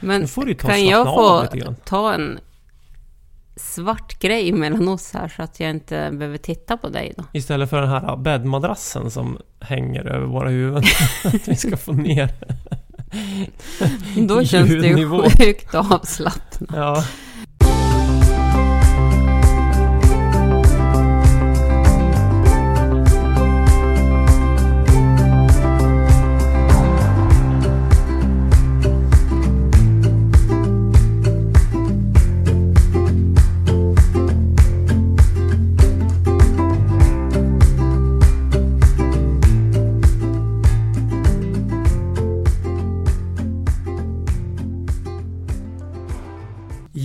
Men kan jag få ta en svart grej mellan oss här så att jag inte behöver titta på dig då? Istället för den här bäddmadrassen som hänger över våra huvuden. att vi ska få ner Då känns det ju sjukt avslappnat. Ja.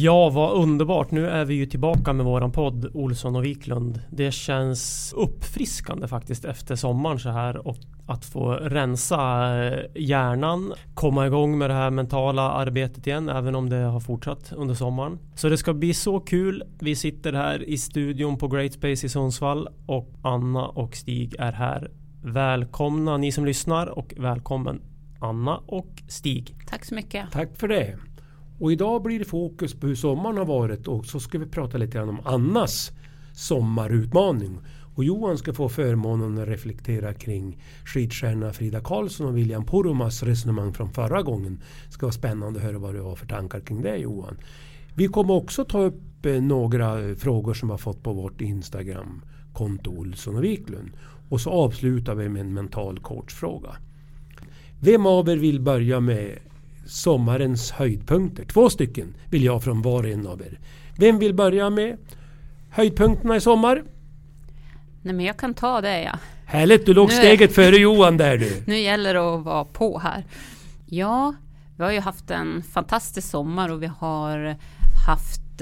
Ja, vad underbart. Nu är vi ju tillbaka med våran podd Olsson och Wiklund. Det känns uppfriskande faktiskt efter sommaren så här och att få rensa eh, hjärnan, komma igång med det här mentala arbetet igen, även om det har fortsatt under sommaren. Så det ska bli så kul. Vi sitter här i studion på Great Space i Sundsvall och Anna och Stig är här. Välkomna ni som lyssnar och välkommen Anna och Stig. Tack så mycket. Tack för det. Och idag blir det fokus på hur sommaren har varit och så ska vi prata lite grann om Annas sommarutmaning. Och Johan ska få förmånen att reflektera kring skidstjärnorna Frida Karlsson och William Poromas resonemang från förra gången. Det ska vara spännande att höra vad du har för tankar kring det Johan. Vi kommer också ta upp eh, några frågor som vi har fått på vårt Instagram-konto Olsson och Wiklund. Och så avslutar vi med en mental coachfråga. Vem av er vill börja med sommarens höjdpunkter? Två stycken vill jag från var och en av er. Vem vill börja med höjdpunkterna i sommar? Nej men jag kan ta det ja. Härligt, du låg Nu är- steget före Johan där du. Nu gäller det att vara på här. Ja, vi har ju haft en fantastisk sommar och vi har haft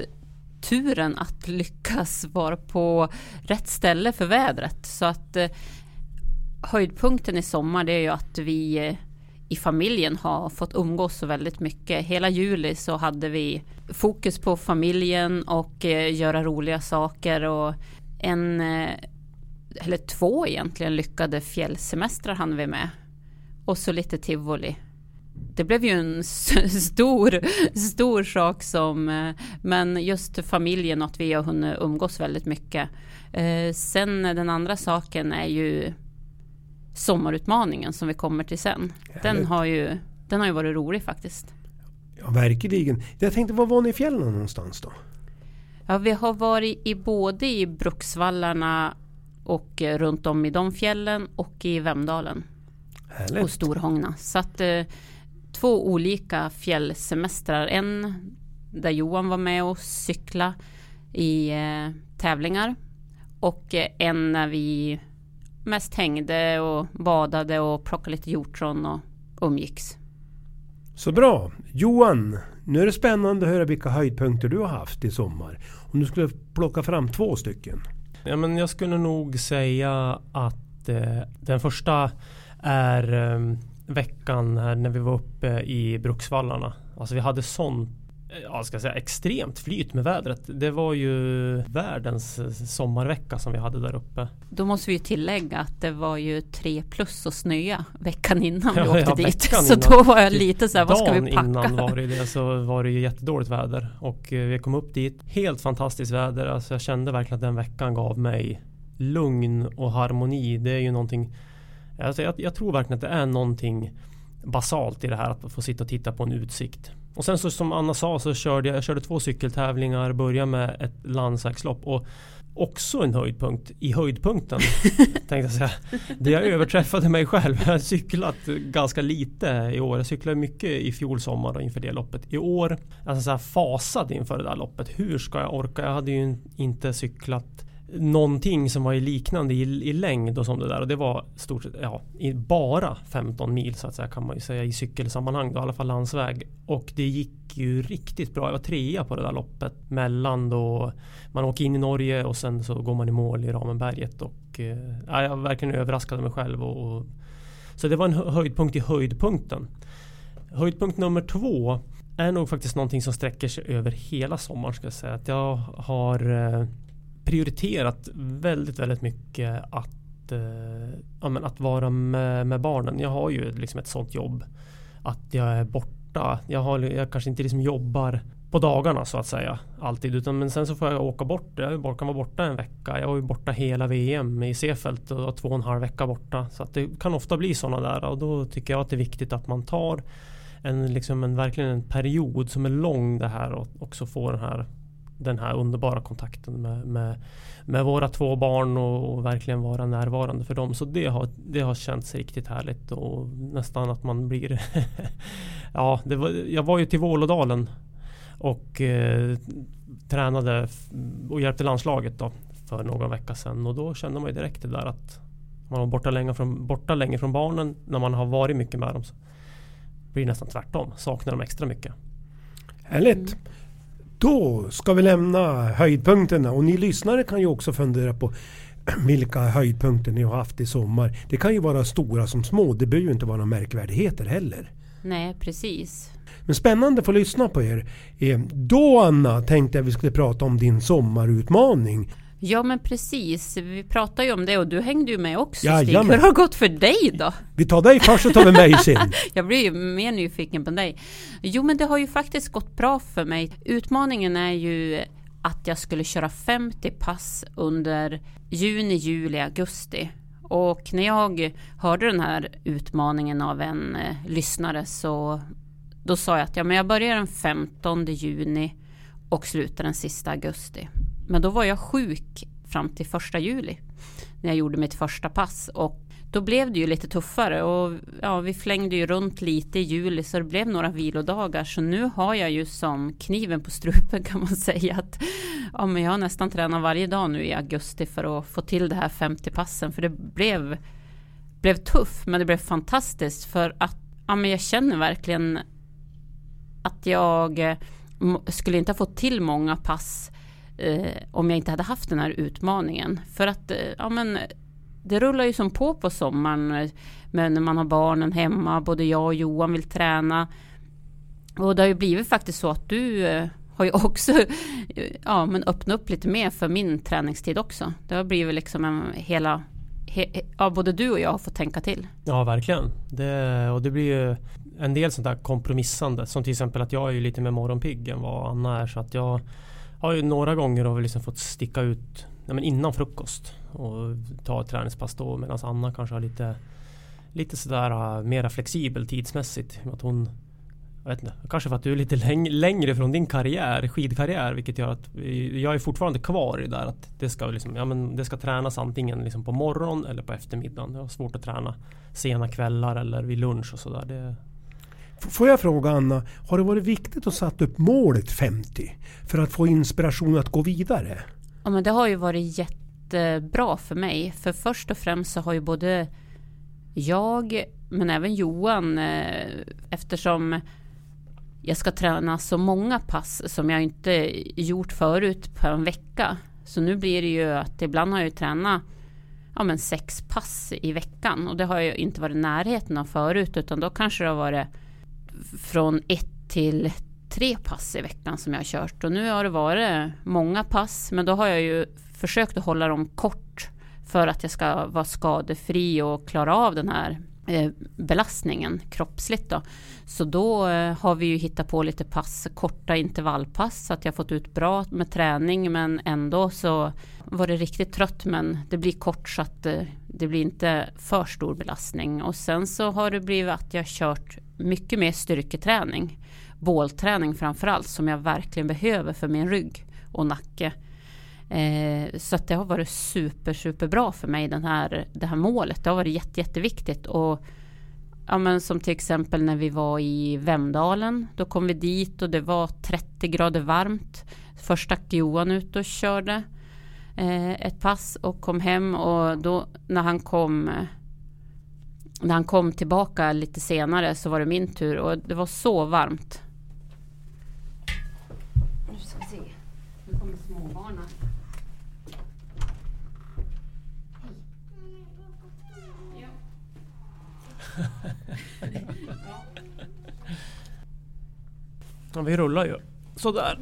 turen att lyckas vara på rätt ställe för vädret. Så att eh, höjdpunkten i sommar det är ju att vi eh, i familjen har fått umgås så väldigt mycket. Hela juli så hade vi fokus på familjen och eh, göra roliga saker och en eh, eller två egentligen lyckade fjällsemestrar hann vi med. Och så lite tivoli. Det blev ju en stor, stor sak som, eh, men just familjen och att vi har hunnit umgås väldigt mycket. Eh, Sen den andra saken är ju sommarutmaningen som vi kommer till sen. Den har ju, den har ju varit rolig faktiskt. Ja, verkligen. Jag tänkte, var var ni i fjällen någonstans då? Ja, vi har varit i både i Bruksvallarna och eh, runt om i de fjällen och i Vemdalen. Härligt. och Storhångna. Så att eh, två olika fjällsemestrar. En där Johan var med och cykla i eh, tävlingar och eh, en när vi mest hängde och badade och plockade lite hjortron och umgicks. Så bra. Johan, nu är det spännande att höra vilka höjdpunkter du har haft i sommar. Om du skulle plocka fram två stycken. Ja, men jag skulle nog säga att eh, den första är eh, veckan här när vi var uppe i Bruksvallarna. Alltså vi hade sånt ja, ska säga, extremt flyt med vädret. Det var ju världens sommarvecka som vi hade där uppe. Då måste vi ju tillägga att det var ju tre plus och snöa veckan innan vi Ja, åkte ja, dit. Så innan. då var jag lite så här, vad ska vi Dagen innan packa? var det det så var det ju jättedåligt väder och eh, vi kom upp dit. Helt fantastiskt väder. Alltså jag kände verkligen att den veckan gav mig lugn och harmoni. Det är ju någonting alltså jag, jag tror verkligen att det är någonting basalt i det här att få sitta och titta på en utsikt. Och sen så som Anna sa så körde jag, jag körde två cykeltävlingar, började med ett landsvägslopp och också en höjdpunkt i höjdpunkten. tänkte jag säga. Det jag överträffade mig själv. Jag har cyklat ganska lite i år. Jag cyklade mycket i fjol sommar och inför det loppet. I år, alltså så här fasad inför det där loppet. Hur ska jag orka? Jag hade ju inte cyklat någonting som var i liknande i, i längd och som det där. Och det var stort sett, ja, i bara 15 mil så att säga kan man ju säga i cykelsammanhang. Då, I alla fall landsväg. Och det gick ju riktigt bra. Jag var trea på det där loppet. Mellan då man åker in i Norge och sen så går man i mål i Ramenberget. Och eh, ja, jag verkligen överraskade mig själv. Och, och, så det var en höjdpunkt i höjdpunkten. Höjdpunkt nummer två är nog faktiskt någonting som sträcker sig över hela sommaren ska jag säga. Att jag har eh, prioriterat väldigt, väldigt mycket att, eh, ja, men att vara med, med barnen. Jag har ju liksom ett sånt jobb att jag är borta. Jag, har, jag kanske inte liksom jobbar på dagarna så att säga alltid utan men sen så får jag åka bort. Jag kan vara borta en vecka. Jag var ju borta hela VM i Seefeld och var två och en halv vecka borta. Så att det kan ofta bli sådana där och då tycker jag att det är viktigt att man tar en, liksom en, verkligen en period som är lång det här och också får den här den här underbara kontakten med, med, med våra två barn och, och verkligen vara närvarande för dem. Så det har, det har känts riktigt härligt och nästan att man blir Ja, det var, jag var ju till Vålådalen och eh, tränade och hjälpte landslaget då för någon vecka sedan och då kände man ju direkt det där att man var borta länge från, borta länge från barnen när man har varit mycket med dem. Så blir det nästan tvärtom, saknar dem extra mycket. Härligt. Då ska vi lämna höjdpunkterna och ni lyssnare kan ju också fundera på vilka höjdpunkter ni har haft i sommar. Det kan ju vara stora som små. Det behöver ju inte vara några märkvärdigheter heller. Nej, precis. Men spännande att få lyssna på er. Eh, Då Anna tänkte jag vi skulle prata om din sommarutmaning. Ja, men precis. Vi pratade ju om det och du hängde ju med också Stig. Jajamän. Hur har det gått för dig då? Vi tar dig först och tar vi mig sen. Jag blir ju mer nyfiken på dig. Jo, men det har ju faktiskt gått bra för mig. Utmaningen är ju att jag skulle köra 50 pass under juni, juli, augusti. Och när jag hörde den här utmaningen av en eh, lyssnare så då sa jag att ja, men jag börjar den 15 juni och slutar den sista augusti. Men då var jag sjuk fram till första juli när jag gjorde mitt första pass. Och då blev det ju lite tuffare och ja, vi flängde ju runt lite i juli så det blev några vilodagar. Så nu har jag ju som kniven på strupen kan man säga att ja, men jag har nästan tränat varje dag nu i augusti för att få till det här 50 passen. För det blev blev tuff men det blev fantastiskt för att ja, men jag känner verkligen att jag eh, skulle inte ha fått till många pass eh, om jag inte hade haft den här utmaningen. För att eh, ja, men, det rullar ju som på på sommaren. Eh, men när man har barnen hemma, både jag och Johan vill träna. Och det har ju blivit faktiskt så att du eh, har ju också ja, men öppnat upp lite mer för min träningstid också. Det har blivit liksom en hela, he, he- ja, både du och jag har fått tänka till. Ja, verkligen. Det, och det blir ju en del sånt där kompromissande. Som till exempel att jag är ju lite mer morgonpigg än vad Anna är. Så att jag har ju några gånger har vi liksom fått sticka ut ja, men innan frukost och ta ett träningspass då. Medan Anna kanske har lite, lite sådär uh, mera flexibel tidsmässigt. Att hon, jag vet inte, kanske för att du är lite läng längre från din karriär, skidkarriär. Vilket gör att jag är fortfarande kvar i det där att det ska, liksom, ja, men det ska tränas antingen liksom på morgonen eller på eftermiddagen. Jag har svårt att träna sena kvällar eller vid lunch och sådär. Det, Får jag fråga Anna, har det varit viktigt att sätta upp målet 50 för att få inspiration att gå vidare? Ja, men det har ju varit jättebra för mig. För först och främst så har ju både jag, men även Johan, eh, eftersom jag ska träna så många pass som jag inte gjort förut på en vecka. Så nu blir det ju att ibland har jag ju tränat ja, men sex pass i veckan. Och det har jag inte varit i närheten av förut utan då kanske det har varit från ett till tre pass i veckan som jag har kört. Och nu har det varit många pass men då har jag ju försökt att hålla dem kort för att jag ska vara skadefri och klara av den här eh, belastningen kroppsligt då. Så då eh, har vi ju hittat på lite pass, korta intervallpass så att jag fått ut bra med träning men ändå så var det riktigt trött men det blir kort så att eh, det blir inte för stor belastning. Och sen så har det blivit att jag kört mycket mer styrketräning. Bålträning framförallt som jag verkligen behöver för min rygg och nacke. Eh, så att det har varit super, super bra för mig den här, det här målet. Det har varit jätte, jätteviktigt. Och, ja, men som till exempel när vi var i Vemdalen. Då kom vi dit och det var 30 grader varmt. Först stack Johan ut och körde eh, ett pass och kom hem och då när han kom när han kom tillbaka lite senare så var det min tur och det var så varmt. Nu ska vi se. Nu kommer småbarnen. Ja, vi rullar ju. Sådär.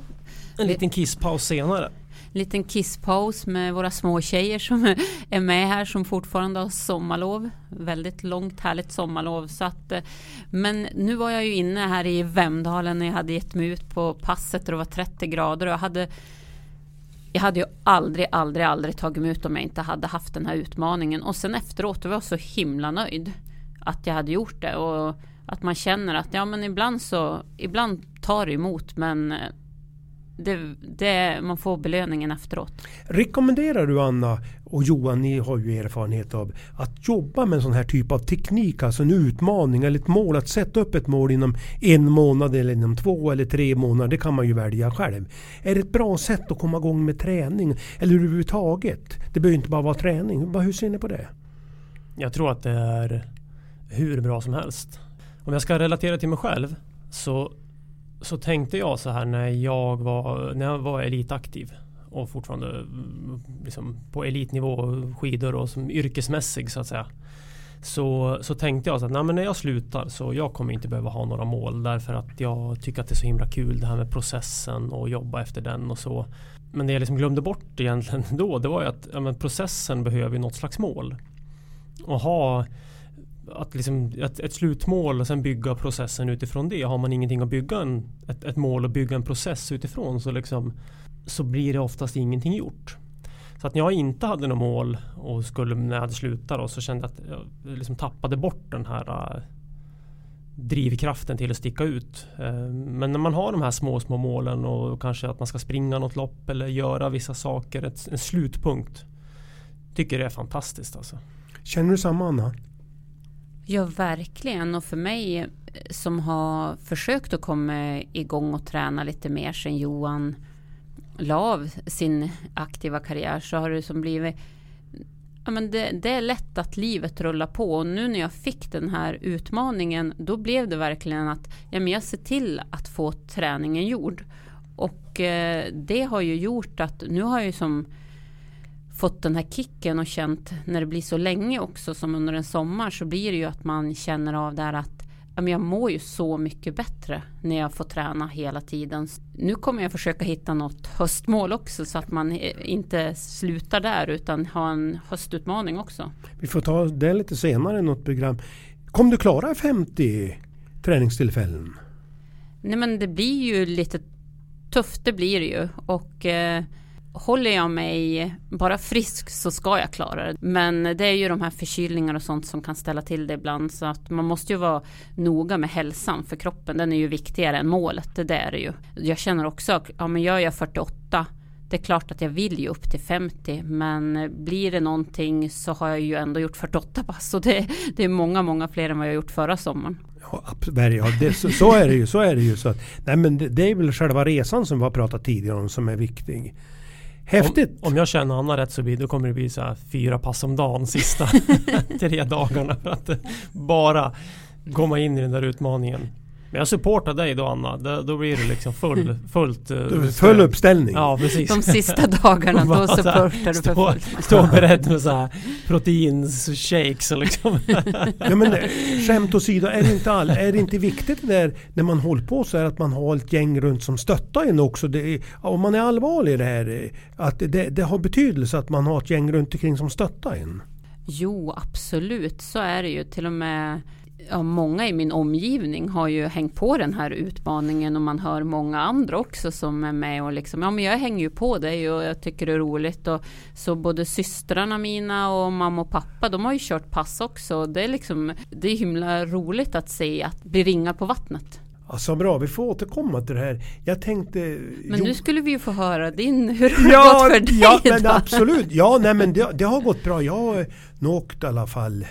En liten kisspaus senare. Liten kisspaus med våra små tjejer som är med här som fortfarande har sommarlov. Väldigt långt härligt sommarlov. Så att, eh, men nu var jag ju inne här i Vemdalen när jag hade gett mig ut på passet och det var 30 grader och jag hade jag hade ju aldrig, aldrig, aldrig tagit mig ut om jag inte hade haft den här utmaningen. Och sen efteråt var jag så himla nöjd att jag hade gjort det. Och att man känner att ja men ibland så, ibland tar det emot men eh, det, det, man får belöningen efteråt. Rekommenderar du Anna och Johan, ni har ju erfarenhet av att jobba med en sån här typ av teknik, alltså en utmaning eller ett mål, att sätta upp ett mål inom en månad eller inom två eller tre månader, det kan man ju välja själv. Är det ett bra sätt att komma igång med träning eller överhuvudtaget? Det behöver inte bara vara träning. Hur ser ni på det? Jag tror att det är hur bra som helst. Om jag ska relatera till mig själv så, så tänkte jag så här när jag var, när jag var elitaktiv och fortfarande mm, liksom på elitnivå, skidor och som yrkesmässig så att säga. Så, så tänkte jag så att nej, men när jag slutar så jag kommer inte behöva ha några mål därför att jag tycker att det är så himla kul det här med processen och jobba efter den och så. Men det jag liksom glömde bort egentligen då det var ju att ja, processen behöver något slags mål. Och ha att liksom, ett, ett, slutmål och sen bygga processen utifrån det. Har man ingenting att bygga en, ett, ett mål och bygga en process utifrån så, liksom, så blir det oftast ingenting gjort. Så att när jag inte hade något mål och skulle när jag hade slutat då, så kände jag att jag liksom tappade bort den här uh, drivkraften till att sticka ut. Uh, men när man har de här små, små målen och kanske att man ska springa något lopp eller göra vissa saker, ett, en slutpunkt. Tycker det är fantastiskt alltså. Känner du samma Anna? Ja, verkligen. Och för mig eh, som har försökt att komma igång och träna lite mer sen Johan la av sin aktiva karriär så har det som blivit Ja, men det, det, är lätt att livet rullar på och nu när jag fick den här utmaningen då blev det verkligen att ja, men jag ser till att få träningen gjord. Och eh, det har ju gjort att nu har jag ju som fått den här kicken och känt när det blir så länge också som under en sommar så blir det ju att man känner av där att jag mår ju så mycket bättre när jag får träna hela tiden. Nu kommer jag försöka hitta något höstmål också så att man inte slutar där utan har en höstutmaning också. Vi får ta det lite senare i något program. Kom du klara 50 träningstillfällen? Nej men det blir ju lite tufft, det blir det ju. Och eh, håller jag mig bara frisk så ska jag klara det. Men det är ju de här förkylningar och sånt som kan ställa till det ibland. Så att man måste ju vara noga med hälsan för kroppen. Den är ju viktigare än målet. Det där är ju. Jag känner också att ja, men gör jag 48 det är klart att jag vill ju upp till 50 men blir det någonting så har jag ju ändå gjort 48 pass och det, det är många, många fler än vad jag gjort förra sommaren. Ja, ja det, så, så, är det ju. Så är det ju. Så att, nej, men det, det, är väl själva resan som vi har pratat tidigare om som är viktig. Häftigt! Om, om jag känner Anna rätt så blir, då kommer det bli så fyra pass om dagen sista tre dagarna för att bara komma in i den där utmaningen. Men jag supportar dig då Anna. Då, då blir det liksom full, fullt... Uh, full uppställning. Ja precis. De sista dagarna då supportar du för fullt. Stå beredd med så här proteinshakes och liksom. ja men skämt åsido, är det inte all, är det inte viktigt det där när man håller på så här att man har ett gäng runt som stöttar en också. Det om man är allvarlig i det här, att det, det har betydelse att man har ett gäng runt omkring som stöttar en. Jo, absolut. Så är det ju. Till och med ja, många i min omgivning har ju hängt på den här utmaningen och man hör många andra också som är med och liksom, ja men jag hänger ju på dig och jag tycker det är roligt och så både systrarna mina och mamma och pappa de har ju kört pass också. Det är liksom, det är himla roligt att se att bli ringar på vattnet. Alltså bra, vi får återkomma till det här. Jag tänkte... Men jo, nu skulle vi ju få höra din, hur har ja, det gått för dig ja, då? Men absolut, ja nej men det, det har gått bra. Jag har åkt i alla fall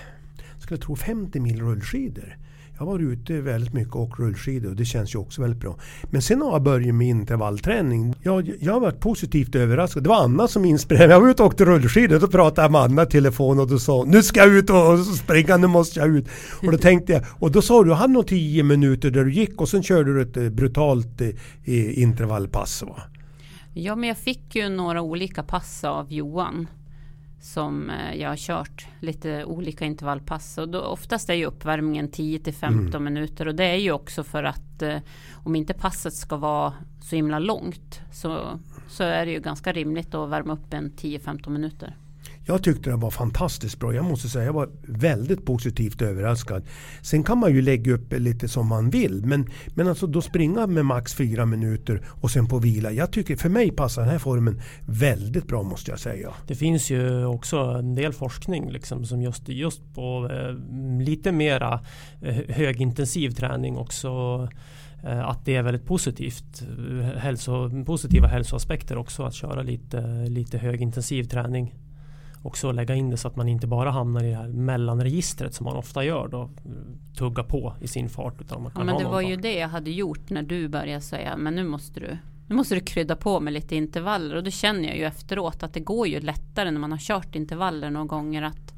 skulle tro 50 mil rullskidor. Jag har varit ute väldigt mycket och åkt rullskidor och det känns ju också väldigt bra. Men sen har jag börjat med intervallträning. Jag, jag har varit positivt överraskad. Det var Anna som inspirerade mig. Jag var ute och åkte rullskidor och då pratade jag med Anna i telefon och då sa nu ska jag ut och springa, nu måste jag ut. Och då tänkte jag, och då sa du, du hade nog tio minuter där du gick och sen körde du ett eh, brutalt eh, intervallpass va? Ja men jag fick ju några olika pass av Johan som eh, jag har kört lite olika intervallpass och då oftast är ju uppvärmningen 10 till 15 mm. minuter och det är ju också för att eh, om inte passet ska vara så himla långt så, så är det ju ganska rimligt att värma upp en 10-15 minuter. Jag tyckte det var fantastiskt bra. Jag måste säga jag var väldigt positivt överraskad. Sen kan man ju lägga upp lite som man vill. Men, men alltså då springa med max fyra minuter och sen på vila. Jag tycker för mig passar den här formen väldigt bra måste jag säga. Det finns ju också en del forskning liksom som just, just på eh, lite mera eh, högintensiv träning också eh, att det är väldigt positivt. Eh, hälso, positiva hälsoaspekter också att köra lite, lite högintensiv träning också lägga in det så att man inte bara hamnar i det här mellanregistret som man ofta gör då. Tugga på i sin fart. Utan man kan ja, men det var fart. ju det jag hade gjort när du började säga men nu måste du nu måste du krydda på med lite intervaller och då känner jag ju efteråt att det går ju lättare när man har kört intervaller några gånger att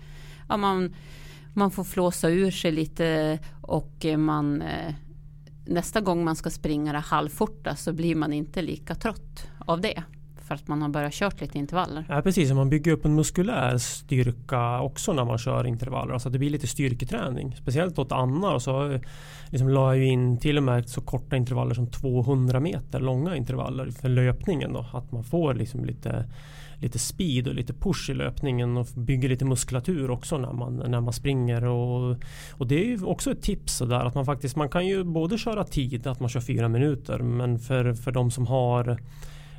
ja, man, man får flåsa ur sig lite och man eh, nästa gång man ska springa det halvforta så blir man inte lika trött av det för att man har börjat kört lite intervaller. Ja precis, man bygger upp en muskulär styrka också när man kör intervaller. Alltså det blir lite styrketräning. Speciellt åt Anna och så liksom la jag ju in till och med så korta intervaller som 200 meter långa intervaller för löpningen. Då. Att man får liksom lite lite speed och lite push i löpningen och bygger lite muskulatur också när man, när man springer. Och, och det är ju också ett tips där att man faktiskt man kan ju både köra tid, att man kör fyra minuter, men för, för de som har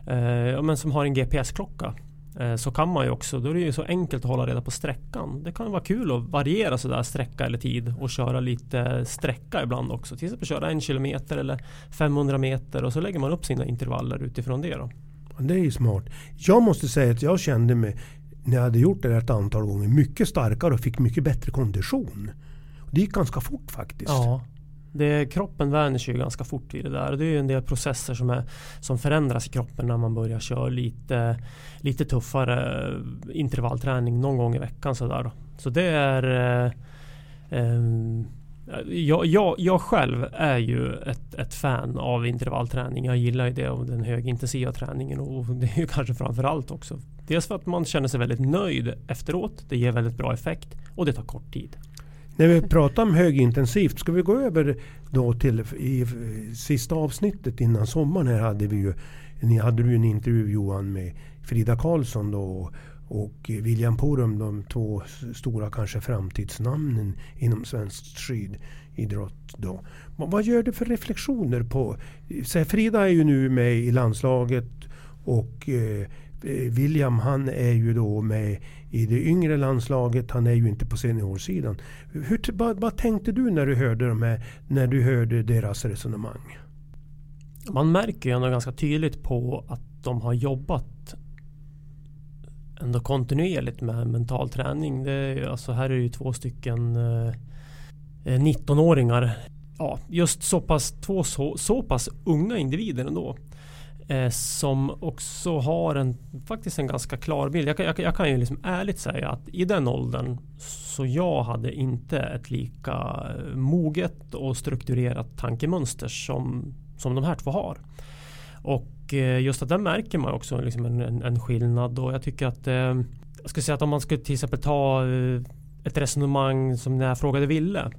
eh, men som har en GPS-klocka eh, så kan man ju också, då är det ju så enkelt att hålla reda på sträckan. Det kan vara kul att variera sådär sträcka eller tid och köra lite sträcka ibland också. Till exempel köra en kilometer eller 500 meter och så lägger man upp sina intervaller utifrån det. Då. Det är ju smart. Jag måste säga att jag kände mig när jag hade gjort det ett antal gånger mycket starkare och fick mycket bättre kondition. Det gick ganska fort faktiskt. Ja, det, kroppen vänjer sig ju ganska fort vid det där. Det är ju en del processer som, är, som förändras i kroppen när man börjar köra lite, lite tuffare eh, intervallträning någon gång i veckan. Så, där. så det är eh, eh, jag, jag, jag, själv är ju ett, ett, fan av intervallträning. Jag gillar ju det och den högintensiva träningen och det är ju kanske framförallt också. Dels för att man känner sig väldigt nöjd efteråt. Det ger väldigt bra effekt och det tar kort tid. När vi pratar om högintensivt, ska vi gå över då till i sista avsnittet innan sommaren här hade vi ju ni hade du en intervju Johan med Frida Karlsson då och William Porum, de två stora kanske framtidsnamnen inom svensk skididrott. Då. Vad gör du för reflektioner på... Så Frida är ju nu med i landslaget och eh, Eh, William han är ju då med i det yngre landslaget. Han är ju inte på seniorsidan. Hur, vad, vad, tänkte du när du hörde de här, när du hörde deras resonemang? Man märker ju ändå ganska tydligt på att de har jobbat ändå kontinuerligt med mental träning. Det är, alltså här är det ju två stycken eh, eh 19-åringar. Ja, just så pass, två så, så pass unga individer ändå. Eh, som också har en, faktiskt en ganska klar bild. Jag, jag, jag kan ju liksom ärligt säga att i den åldern så jag hade inte ett lika eh, moget och strukturerat tankemönster som, som de här två har. Och eh, just att där märker man också liksom en, en, en skillnad och jag tycker att eh, jag skulle säga att om man skulle till exempel ta eh, ett resonemang som när jag frågade Ville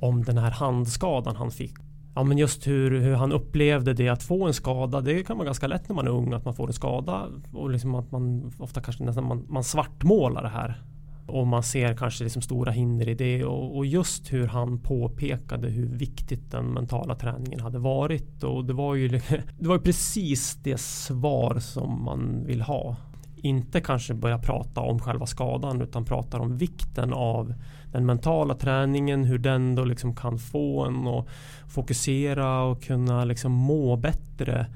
om den här handskadan han fick ja, men just hur, hur han upplevde det att få en skada. Det kan vara ganska lätt när man är ung att man får en skada och liksom att man ofta kanske nästan man, man svartmålar det här och man ser kanske liksom stora hinder i det och, och, just hur han påpekade hur viktigt den mentala träningen hade varit och det var ju det var ju precis det svar som man vill ha. Inte kanske börja prata om själva skadan utan pratar om vikten av den mentala träningen, hur den då liksom kan få en att fokusera och kunna liksom må bättre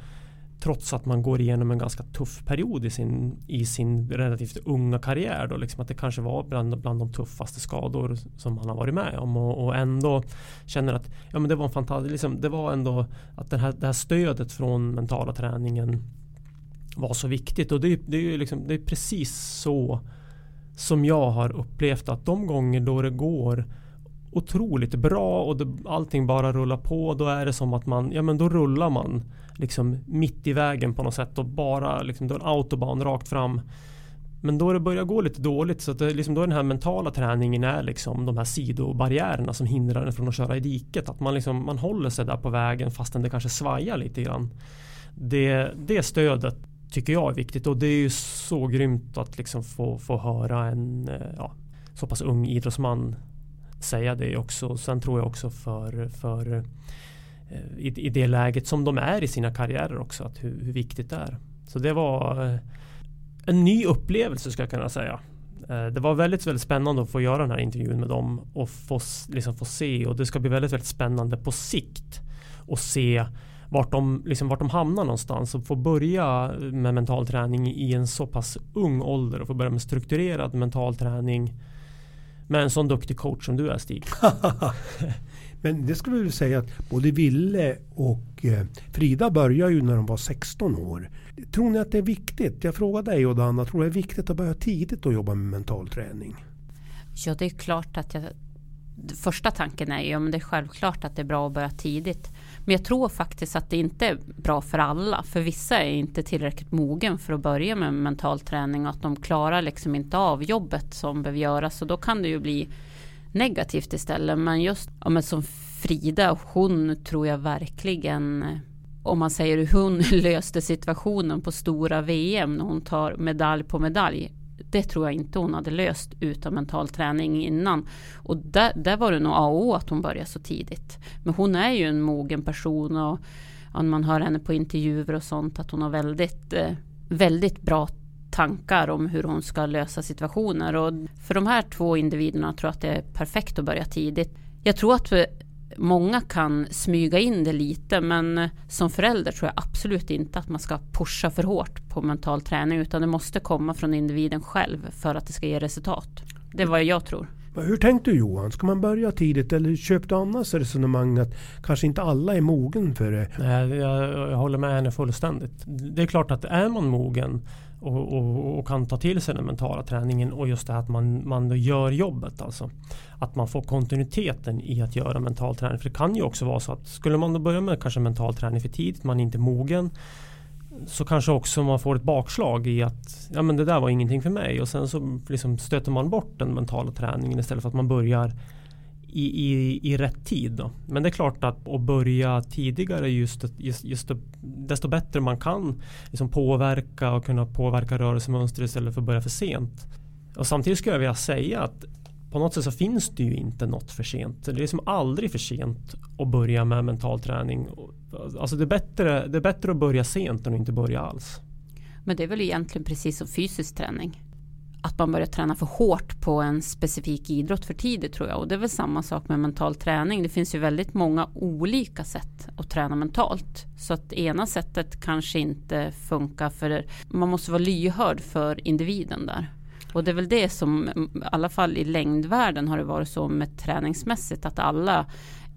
trots att man går igenom en ganska tuff period i sin, i sin relativt unga karriär. Då, liksom att det kanske var bland, bland de tuffaste skador som man har varit med om och, och ändå känner att ja, men det var en fantastisk, liksom, det var ändå att det här, det här stödet från mentala träningen var så viktigt och det, det är, liksom, det är precis så som jag har upplevt att de gånger då det går otroligt bra och det, allting bara rullar på då är det som att man, ja men då rullar man liksom mitt i vägen på något sätt och bara liksom, då är en autobahn rakt fram. Men då det börjar gå lite dåligt så att det, liksom, då den här mentala träningen är liksom de här sidobarriärerna som hindrar en från att köra i diket. Att man, liksom, man håller sig där på vägen fastän det kanske svajar lite grann. Det, det stödet tycker jag är viktigt och det är ju så grymt att liksom få, få höra en eh, ja, så pass ung idrottsman säga det också. Sen tror jag också för, för eh, i, i det läget som de är i sina karriärer också att hur, hur viktigt det är. Så det var eh, en ny upplevelse ska jag kunna säga. Det var väldigt, väldigt spännande att få göra den här intervjun med dem och få, liksom få se och det ska bli väldigt, väldigt spännande på sikt att se vart de, liksom, vart de hamnar någonstans och få börja med mental träning i en så pass ung ålder och få börja med strukturerad mental träning med en sån duktig coach som du är Stig. Men det skulle vi säga att både Ville och eh, Frida började ju när de var 16 år. Tror ni att det är viktigt? Jag frågar dig och Danna, tror du det är viktigt att börja tidigt och jobba med mental träning? Ja, det är klart att jag första tanken är ju, men det är självklart att det är bra att börja tidigt. Men jag tror faktiskt att det inte är bra för alla. För vissa är inte tillräckligt mogen för att börja med mental träning och att de klarar liksom inte av jobbet som behöver göras. Så då kan det ju bli negativt istället. Men just ja, men som Frida, hon tror jag verkligen eh, om man säger hur hon löste situationen på stora VM när hon tar medalj på medalj det tror jag inte hon hade löst utan mental träning innan. Och där, där var det nog A och O att hon började så tidigt. Men hon är ju en mogen person och om man hör henne på intervjuer och sånt att hon har väldigt, eh, väldigt bra tankar om hur hon ska lösa situationer. Och för de här två individerna tror jag att det är perfekt att börja tidigt. Jag tror att många kan smyga in det lite men som förälder tror jag absolut inte att man ska pusha för hårt på mental träning utan det måste komma från individen själv för att det ska ge resultat. Det är vad jag tror. Hur tänkte du Johan? Ska man börja tidigt eller köpte du annars resonemang att kanske inte alla är mogen för det? Nej, jag, jag håller med henne fullständigt. Det är klart att är man mogen och, och, och, kan ta till sig den mentala träningen och just det här att man, man gör jobbet. Alltså. Att man får kontinuiteten i att göra mental träning. För det kan ju också vara så att skulle man då börja med kanske mental träning för tidigt, man är inte mogen så kanske också man får ett bakslag i att ja, men det där var ingenting för mig och sen så liksom stöter man bort den mentala träningen istället för att man börjar i, i, i rätt tid. Då. Men det är klart att att börja tidigare just, just, just desto bättre man kan liksom påverka och kunna påverka rörelsemönster istället för att börja för sent. Och samtidigt skulle jag vilja säga att på något sätt så finns det ju inte något för sent. Det är liksom aldrig för sent att börja med mental träning. Alltså det är bättre, det är bättre att börja sent än att inte börja alls. Men det är väl egentligen precis som fysisk träning att man börjar träna för hårt på en specifik idrott för tidigt tror jag. Och det är väl samma sak med mental träning. Det finns ju väldigt många olika sätt att träna mentalt. Så att ena sättet kanske inte funkar för man måste vara lyhörd för individen där. Och det är väl det som, i alla fall i längdvärlden har det varit så med träningsmässigt att alla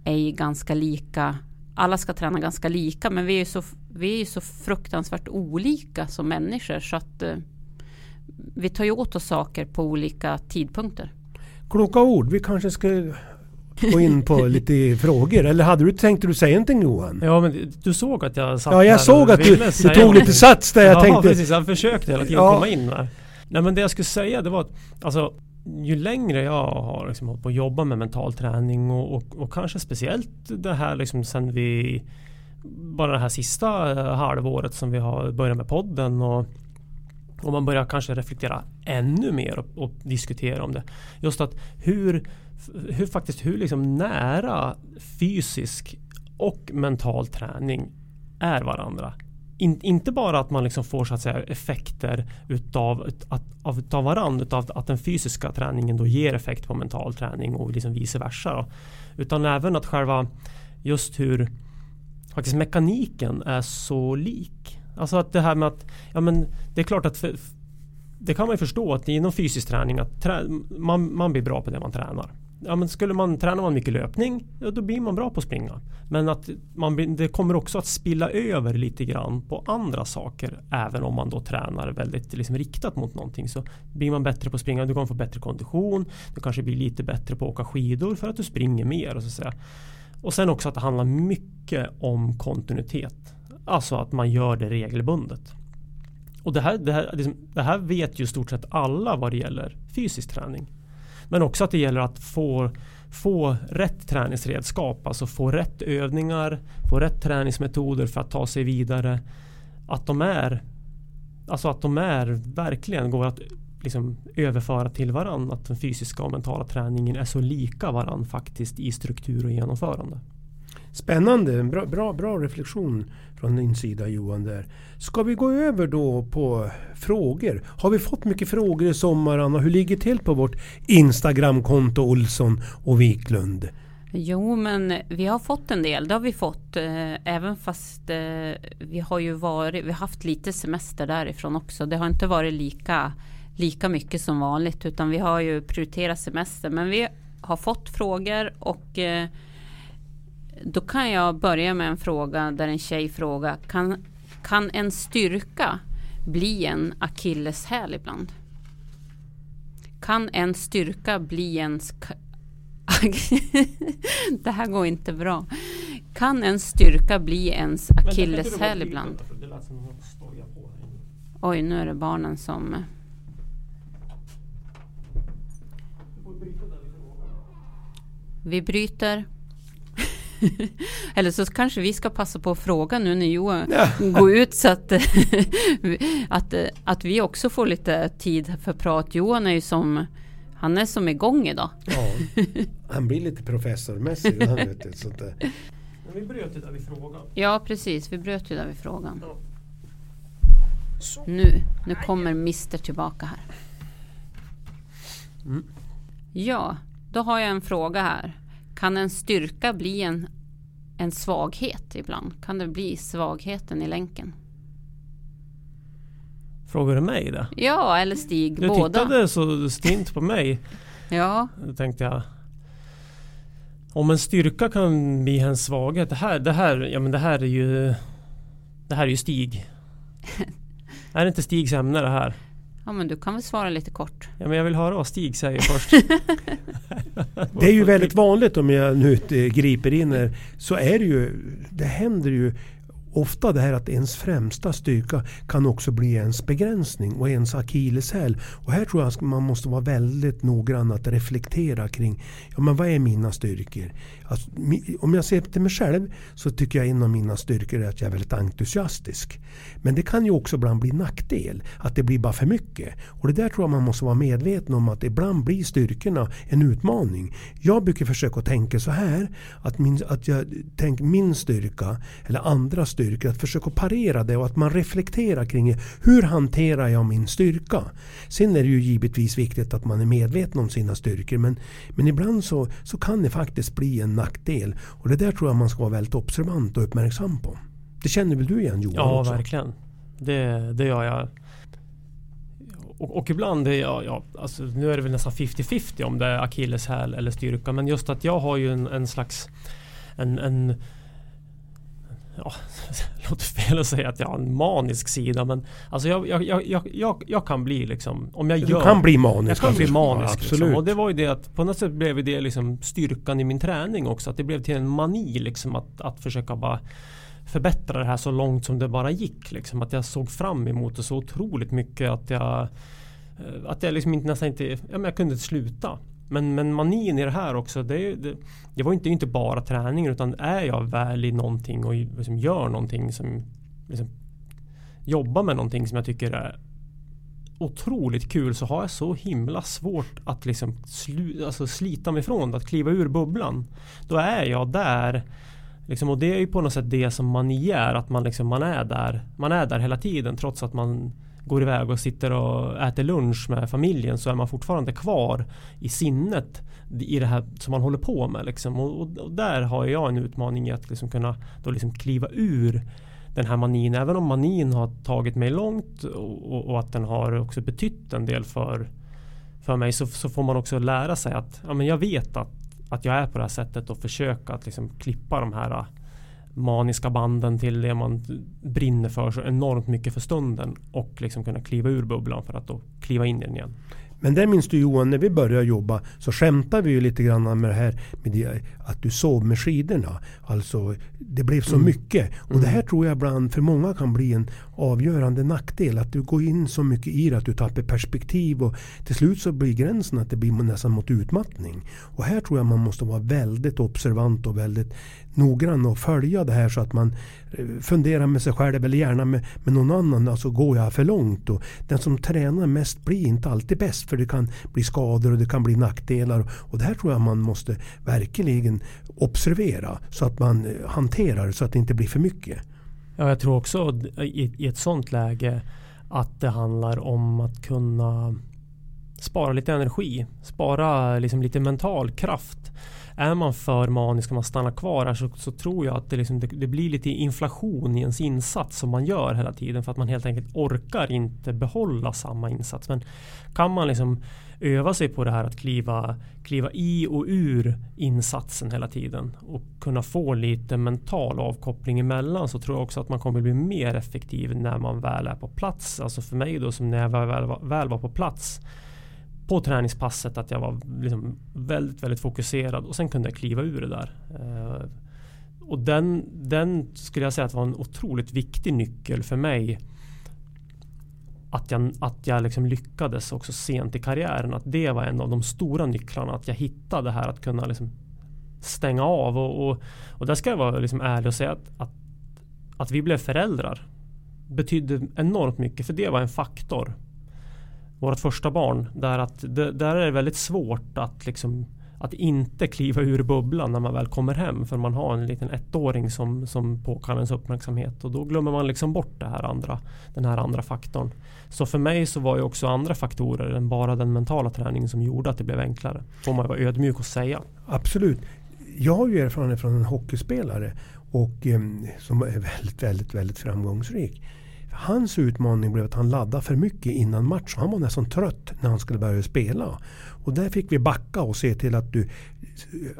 är ganska lika alla ska träna ganska lika men vi är så vi är ju så fruktansvärt olika som människor så att eh, vi tar ju åt oss saker på olika tidpunkter. Kloka ord. Vi kanske ska gå in på lite frågor. Eller hade du tänkt du säga någonting Johan? Ja men du såg att jag satt Ja, jag såg att du, du tog lite sats där. Jag ja tänkte... precis, jag försökte hela tiden Ja. komma in där. Nej men det jag skulle säga det var att alltså, ju längre jag har liksom hållit på att jobba med mental träning och, och, och kanske speciellt det här liksom sen vi bara det här sista eh, halvåret som vi har börjat med podden och, och man börjar kanske reflektera ännu mer och, och diskutera om det. Just att hur, hur faktiskt hur liksom nära fysisk och mental träning är varandra. In, inte bara att man liksom får så att säga effekter utav, att, av, utav varandra, utav att den fysiska träningen då ger effekt på mental träning och liksom vice versa. Då. Utan även att själva just hur faktiskt mekaniken är så lik. Alltså att det här med att, ja men det är klart att för, det kan man ju förstå att inom fysisk träning att trä, man, man blir bra på det man tränar. Ja, men skulle man tränar man mycket löpning, ja, då blir man bra på att springa. Men att man, det kommer också att spilla över lite grann på andra saker. Även om man då tränar väldigt liksom, riktat mot någonting. Så blir man bättre på att springa, du kommer få bättre kondition. Du kanske blir lite bättre på att åka skidor för att du springer mer. Och, så att säga. och sen också att det handlar mycket om kontinuitet. Alltså att man gör det regelbundet. Och det här, det, här, liksom, det här vet ju i stort sett alla vad det gäller fysisk träning. Men också att det gäller att få, få rätt träningsredskap, alltså få rätt övningar, få rätt träningsmetoder för att ta sig vidare. Att de är, alltså att de är verkligen går att liksom överföra till varandra. Att den fysiska och mentala träningen är så lika varandra faktiskt i struktur och genomförande. Spännande, bra, bra, bra reflektion från din sida Johan där. Ska vi gå över då på frågor? Har vi fått mycket frågor i sommar Anna? Hur ligger det till på vårt Instagramkonto Olsson och Wiklund? Jo, men vi har fått en del. Det har vi fått. Eh, även fast eh, vi har ju varit, vi har haft lite semester därifrån också. Det har inte varit lika, lika mycket som vanligt, utan vi har ju prioriterat semester. Men vi har fått frågor och eh, då kan jag börja med en fråga där en tjej frågar kan, kan en styrka bli en akilleshäl ibland? Kan en styrka bli en det här går inte bra. Kan en styrka bli ens akilleshäl ibland? Oj, nu är det barnen som... Vi bryter. Eller så kanske vi ska passa på att fråga nu när Johan går ut så att, att, att vi också får lite tid för prat. Johan är ju som, han är som igång idag. Ja, han blir lite professormässig. Han vet du, sånt där. Men vi bröt det där vid frågan. Ja, precis. Vi bröt ju där vid frågan. Nu, nu kommer Mr tillbaka här. Ja, då har jag en fråga här. Kan en styrka bli en, en svaghet ibland? Kan det bli svagheten i länken? Frågar du mig det? Ja, eller Stig, Du båda. tittade så stint på mig. Ja, Då tänkte jag. Om en styrka kan bli en svaghet. Det här, det här, ja men det här är ju Det här är ju Stig. är det inte Stigs ämne det här? Ja, men du kan väl svara lite kort. Ja men jag vill höra vad Stig säger först. Det är ju väldigt vanligt om jag nu griper in här. Så är det ju. Det händer ju ofta det här att ens främsta styrka kan också bli ens begränsning och ens akilleshäl. Och här tror jag att man måste vara väldigt noggrann att reflektera kring ja, men vad är mina styrkor? Alltså, om jag ser till mig själv så tycker jag en av mina styrkor är att jag är väldigt entusiastisk. Men det kan ju också ibland bli nackdel. Att det blir bara för mycket. Och det där tror jag man måste vara medveten om att ibland blir styrkorna en utmaning. Jag brukar försöka tänka så här. Att, min, att jag tänker min styrka eller andra styrkor. Att försöka parera det och att man reflekterar kring hur hanterar jag min styrka. Sen är det ju givetvis viktigt att man är medveten om sina styrkor. Men, men ibland så, så kan det faktiskt bli en nackdel. Och det där tror jag man ska vara väldigt observant och uppmärksam på. Det känner väl du igen Johan Ja också? verkligen. Det, det gör jag. Och, och ibland är jag, ja, alltså, nu är det väl nästan 50-50 om det är akilleshäl eller styrka. Men just att jag har ju en, en slags en, en, ja, det låter fel att säga att jag har en manisk sida men alltså jag, jag, jag, jag, jag kan bli liksom om jag Du gör kan bli manisk. jag kan bli manisk Ja, liksom. absolut. Och det var ju det att på något sätt blev det liksom styrkan i min träning också. Att det blev till en mani liksom att, att försöka bara förbättra det här så långt som det bara gick. Liksom. Att jag såg fram emot det så otroligt mycket att jag eh, att jag liksom inte, nästan inte, ja men jag kunde inte sluta. Men, men manin i det här också, det, det, det var inte, inte bara träning utan är jag väl i någonting och liksom gör någonting som liksom, jobbar med någonting som jag tycker är otroligt kul så har jag så himla svårt att liksom slu, alltså slita mig från. det, att kliva ur bubblan. Då är jag där. Liksom, och det är ju på något sätt det som man är, att man, liksom, man, är där, man är där hela tiden trots att man går iväg och sitter och äter lunch med familjen så är man fortfarande kvar i sinnet i det här som man håller på med. Liksom. Och, och, och där har jag en utmaning i att liksom kunna då liksom kliva ur den här manin. Även om manin har tagit mig långt och, och, att den har också betytt en del för, för mig så, så får man också lära sig att ja, men jag vet att, att jag är på det här sättet och försöka att liksom klippa de här maniska banden till det man brinner för så enormt mycket för stunden och liksom kunna kliva ur bubblan för att då kliva in i den igen. Men där minns du Johan, när vi började jobba så skämtade vi ju lite grann med det här med det, att du sov med skidorna. Alltså det blev så Mm. mycket. Och det här tror jag ibland för många kan bli en avgörande nackdel. Att du går in så mycket i det att du tappar perspektiv och till slut så blir gränsen att det blir nästan mot utmattning. Och här tror jag man måste vara väldigt observant och väldigt noggrann och följa det här så att man eh, funderar med sig själv eller gärna med, med någon annan. Alltså går jag för långt? Och den som tränar mest blir inte alltid bäst för det kan bli skador och det kan bli nackdelar. Och det här tror jag man måste verkligen observera så att man eh, hanterar så att det inte blir för mycket. Ja, jag tror också i, i ett sånt läge att det handlar om att kunna spara lite energi. Spara liksom lite mental kraft. Är man för manisk och man stannar kvar här så, så tror jag att det, liksom, det, det blir lite inflation i ens insats som man gör hela tiden för att man helt enkelt orkar inte behålla samma insats. Men kan man liksom öva sig på det här att kliva, kliva i och ur insatsen hela tiden och kunna få lite mental avkoppling emellan så tror jag också att man kommer bli mer effektiv när man väl är på plats. Alltså för mig då som när jag väl var, väl var på plats på träningspasset att jag var liksom väldigt, väldigt fokuserad och sen kunde jag kliva ur det där. Eh, och den, den skulle jag säga att var en otroligt viktig nyckel för mig. Att jag, att jag liksom lyckades också sent i karriären. Att det var en av de stora nycklarna. Att jag hittade det här att kunna liksom stänga av. Och, och, och där ska jag vara liksom ärlig och säga att, att, att vi blev föräldrar betydde enormt mycket. För det var en faktor vårt första barn. Där, att där är det väldigt svårt att liksom att inte kliva ur bubblan när man väl kommer hem. För man har en liten ettåring som, som påkallar ens uppmärksamhet. Och då glömmer man liksom bort det här andra, den här andra faktorn. Så för mig så var ju också andra faktorer än bara den mentala träningen som gjorde att det blev enklare. Får man vara ödmjuk och säga. Absolut. Jag har ju erfarenhet från en hockeyspelare och, eh, som är väldigt, väldigt, väldigt framgångsrik. Hans utmaning blev att han laddade för mycket innan match. Han var nästan trött när han skulle börja spela. Och där fick vi backa och se till att du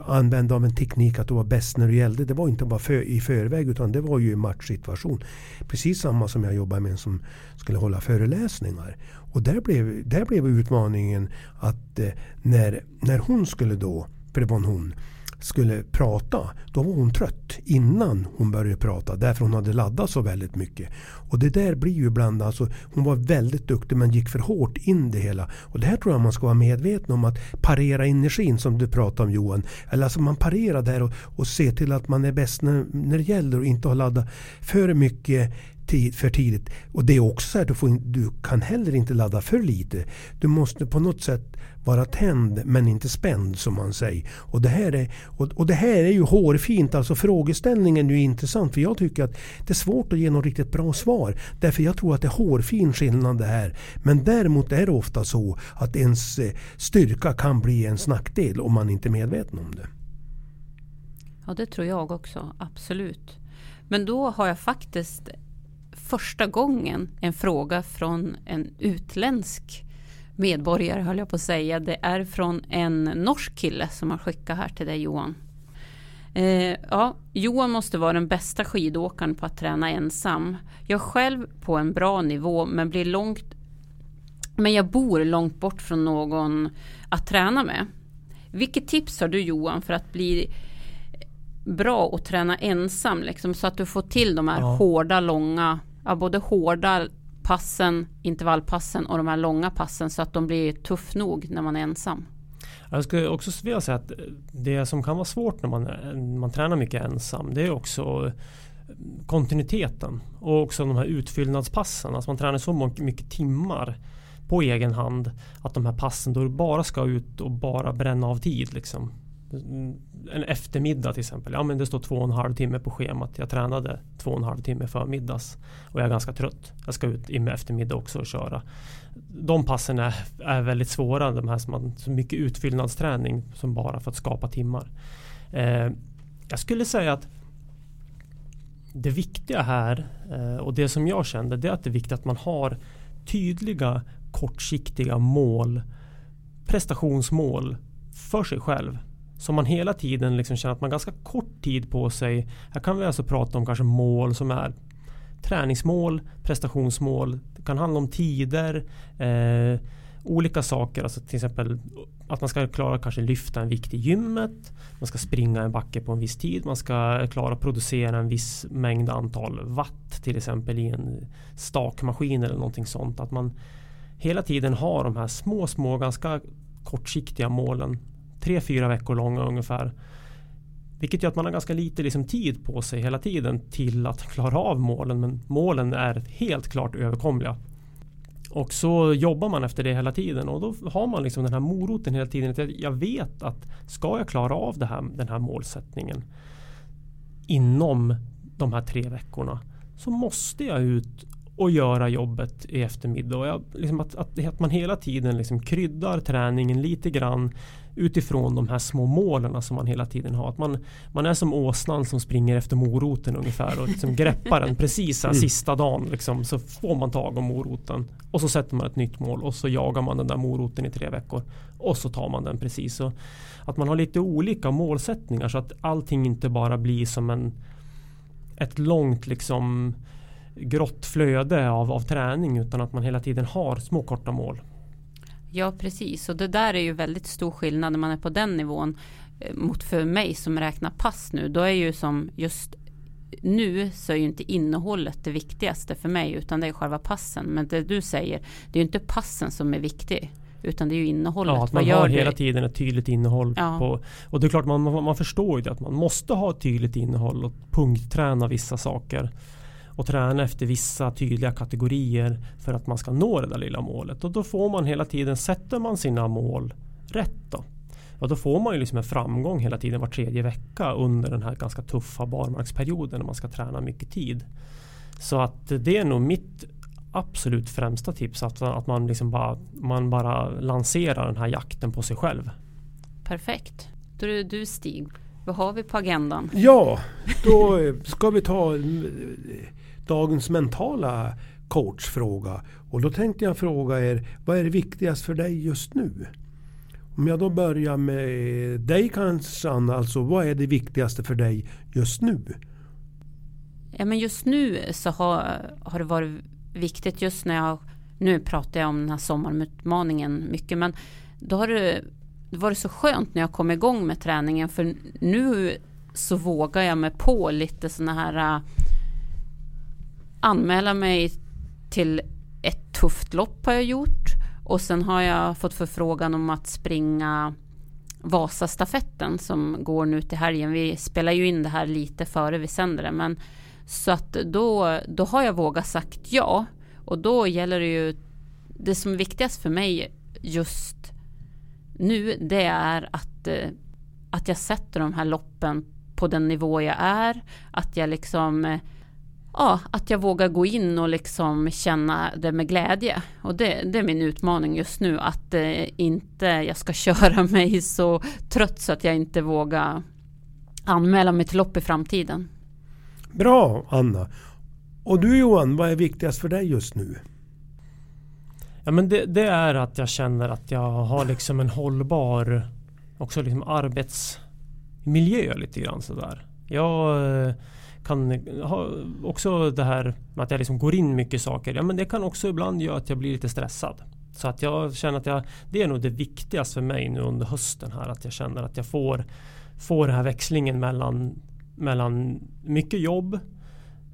använde av en teknik att du var bäst när det gällde. Det var inte bara för, i förväg utan det var ju i matchsituation. Precis samma som jag jobbade med som skulle hålla föreläsningar. Och där blev, där blev utmaningen att eh, när, när hon skulle då, för det var en hon, skulle prata, då var hon trött innan hon började prata. Därför hon hade laddat så väldigt mycket. Och det där blir ju ibland, alltså, hon var väldigt duktig men gick för hårt in det hela. Och det här tror jag man ska vara medveten om. Att parera energin som du pratade om Johan. Eller alltså man parerar där och, och ser till att man är bäst när, när det gäller och inte har laddat för mycket tid, för tidigt. Och det är också så här, du, får, in- du kan heller inte ladda för lite. Du måste på något sätt vara tänd men inte spänd som man säger. Och det här är, och, och det här är ju hårfint. Alltså frågeställningen är ju intressant för jag tycker att det är svårt att ge något riktigt bra svar. Därför jag tror att det är hårfin skillnad det här. Men däremot är det ofta så att ens eh, styrka kan bli en nackdel om man inte är medveten om det. Ja, det tror jag också. Absolut. Men då har jag faktiskt första gången en fråga från en utländsk medborgare, höll jag på att säga. Det är från en norsk kille som har skickat här till dig Johan. Eh, ja, Johan måste vara den bästa skidåkaren på att träna ensam. Jag själv på en bra nivå men blir långt men jag bor långt bort från någon att träna med. Vilket tips har du Johan för att bli bra att träna ensam liksom, så att du får till de här Ja. hårda, långa, ja, både hårda passen, intervallpassen och de här långa passen så att de blir tuff nog när man är ensam. Jag skulle också vilja säga att eh, det som kan vara svårt när man, eh, man tränar mycket ensam det är också eh, kontinuiteten och också de här utfyllnadspassen. Alltså man tränar så mycket timmar på egen hand att de här passen då du bara ska ut och bara bränna av tid. Liksom. En eftermiddag till exempel. Ja men det står två och en halv timme på schemat. Jag tränade två och en halv timme förmiddags och jag är ganska trött. Jag ska ut i eftermiddag också och köra. De passen är, är väldigt svåra. De här som man, så mycket utfyllnadsträning som bara för att skapa timmar. Eh, jag skulle säga att det viktiga här eh, och det som jag kände det är att det är viktigt att man har tydliga kortsiktiga mål prestationsmål för sig själv. Som man hela tiden liksom känner att man har ganska kort tid på sig. Här kan vi alltså prata om kanske mål som är träningsmål, prestationsmål. Det kan handla om tider, eh, olika saker. Alltså till exempel att man ska klara kanske lyfta en vikt i gymmet. Man ska springa en backe på en viss tid. Man ska klara att producera en viss mängd antal watt till exempel i en stakmaskin eller någonting sånt. Att man hela tiden har de här små, små, ganska kortsiktiga målen. Tre, fyra veckor långa ungefär. Vilket gör att man har ganska lite liksom tid på sig hela tiden till att klara av målen. Men målen är helt klart överkomliga. Och så jobbar man efter det hela tiden och då har man liksom den här moroten hela tiden. Att jag- vet att ska jag klara av det här, den här målsättningen inom de här tre veckorna så måste jag ut och göra jobbet i eftermiddag. Och jag, liksom att, att, att man hela tiden liksom kryddar träningen lite grann utifrån de här små målen som man hela tiden har. Att man, man är som åsnan som springer efter moroten ungefär och liksom greppar den precis här sista dagen. Liksom, så får man tag om moroten och så sätter man ett nytt mål och så jagar man den där moroten i tre veckor och så tar man den precis. Så att man har lite olika målsättningar så att allting inte bara blir som en ett långt liksom grått flöde av, av träning utan att man hela tiden har små korta mål. Ja precis och det där är ju väldigt stor skillnad när man är på den nivån eh, mot för mig som räknar pass nu. Då är ju som just nu så är ju inte innehållet det viktigaste för mig utan det är själva passen. Men det du säger, det är ju inte passen som är viktig utan det är ju innehållet. Ja, att man gör har hela tiden ett tydligt innehåll. Ja. På, och det är klart man, man man förstår ju det att man måste ha ett tydligt innehåll och punktträna vissa saker. Och träna efter vissa tydliga kategorier för att man ska nå det där lilla målet. Och då får man hela tiden, sätter man sina mål rätt då. Ja, då får man ju liksom en framgång hela tiden var tredje vecka under den här ganska tuffa barmarksperioden när man ska träna mycket tid. Så att det är nog mitt absolut främsta tips att, att man, liksom bara, man bara lanserar den här jakten på sig själv. Perfekt. Då är det du Stig. Vad har vi på agendan? Ja, då ska vi ta dagens mentala coachfråga. Och då tänkte jag fråga er, vad är det viktigast för dig just nu? Om jag då börjar med dig kanske Anna, alltså vad är det viktigaste för dig just nu? Ja, men just nu så har, har det varit viktigt just när jag, nu pratar jag om den här sommarutmaningen mycket, men då har det, det varit så skönt när jag kom igång med träningen, för nu så vågar jag mig på lite sådana här anmäla mig till ett tufft lopp har jag gjort och sen har jag fått förfrågan om att springa Vasastafetten som går nu till helgen. Vi spelar ju in det här lite före vi sänder det, men så att då, då har jag vågat sagt ja. Och då gäller det ju, det som är viktigast för mig just nu, det är att, eh, att jag sätter de här loppen på den nivå jag är. Att jag liksom, eh, ja, att jag vågar gå in och liksom känna det med glädje. Och det, det är min utmaning just nu, att eh, inte jag ska köra mig så trött så att jag inte vågar anmäla mig till lopp i framtiden. Bra Anna. Och du Johan, vad är viktigast för dig just nu? Ja, men det, det är att jag känner att jag har liksom en hållbar också liksom arbets miljö lite grann sådär. Jag eh, kan ha också det här med att jag liksom går in mycket saker. Ja, men det kan också ibland göra att jag blir lite stressad. Så att jag känner att jag, det är nog det viktigaste för mig nu under hösten här. Att jag känner att jag får, får den här växlingen mellan, mellan mycket jobb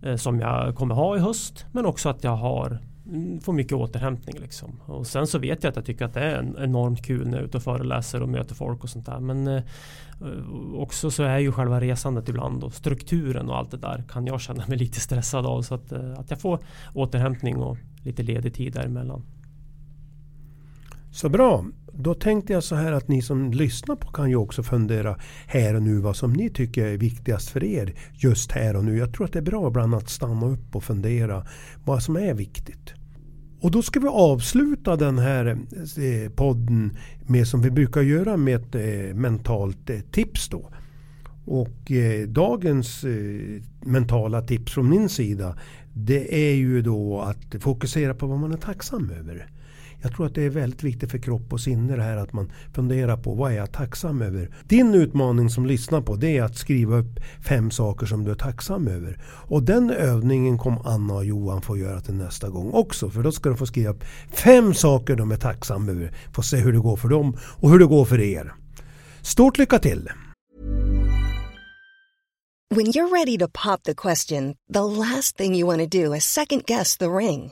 eh, som jag kommer ha i höst. Men också att jag har mm, får mycket återhämtning liksom. Och sen så vet jag att jag tycker att det är enormt kul när jag är ute och föreläser och möter folk och sånt där. Men eh, Eh, också så är ju själva resandet ibland och strukturen och allt det där kan jag känna mig lite stressad av. Så att, eh, att jag får återhämtning och lite ledig tid däremellan. Så bra. Då tänkte jag så här att ni som lyssnar på kan ju också fundera här och nu vad som ni tycker är viktigast för er just här och nu. Jag tror att det är bra ibland att stanna upp och fundera vad som är viktigt. Och då ska vi avsluta den här eh, podden med som vi brukar göra med ett eh, mentalt eh, tips då. Och dagens mentala tips från min sida det är ju då att fokusera på vad man är tacksam över. Jag tror att det är väldigt viktigt för kropp och sinne det här att man funderar på vad är jag tacksam över. Din utmaning som lyssnar på det är att skriva upp fem saker som du är tacksam över. Och den övningen kommer Anna och Johan få göra till nästa gång också. För då ska de få skriva upp fem saker de är tacksamma över. Få se hur det går för dem och hur det går för er. Stort lycka till! When you're ready to pop the question, the last thing you want to do is second guess the ring.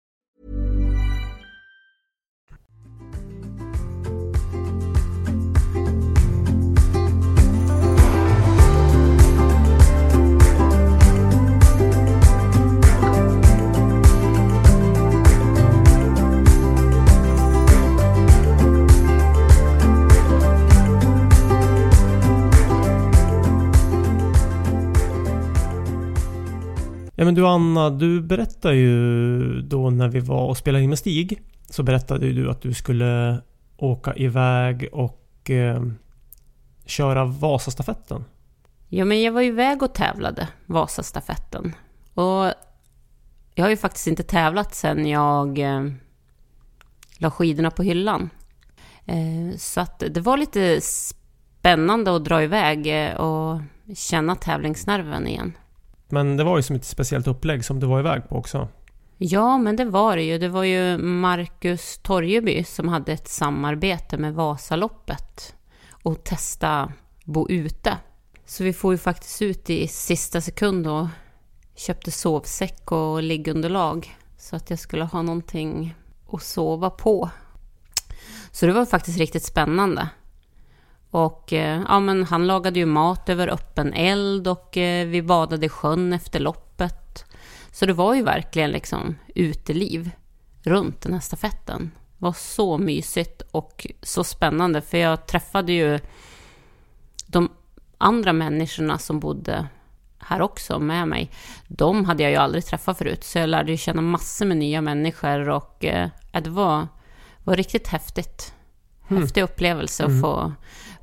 Ja men du Anna, du berättade ju då när vi var och spelade in med Stig Så berättade ju du att du skulle åka iväg och eh, köra Vasastafetten. Ja men jag var ju iväg och tävlade Vasastafetten. Och jag har ju faktiskt inte tävlat sen jag eh, la skidorna på hyllan. Eh, så att det var lite spännande att dra iväg eh, och känna tävlingsnerven igen. Men det var ju som ett speciellt upplägg som du var iväg på också. Ja, men det var det ju. Det var ju Marcus Torjeby som hade ett samarbete med Vasaloppet och testa bo ute. Så vi får ju faktiskt ut i sista sekund och köpte sovsäck och liggunderlag så att jag skulle ha någonting att sova på. Så det var faktiskt riktigt spännande. Och eh, ja, men han lagade ju mat över öppen eld och eh, vi badade i sjön efter loppet. Så det var ju verkligen liksom uteliv runt den här stafetten. Det var så mysigt och så spännande för jag träffade ju de andra människorna som bodde här också med mig. De hade jag ju aldrig träffat förut så jag lärde ju känna massor med nya människor och eh, det var, var riktigt häftigt. Mm. Häftig upplevelse Mm. att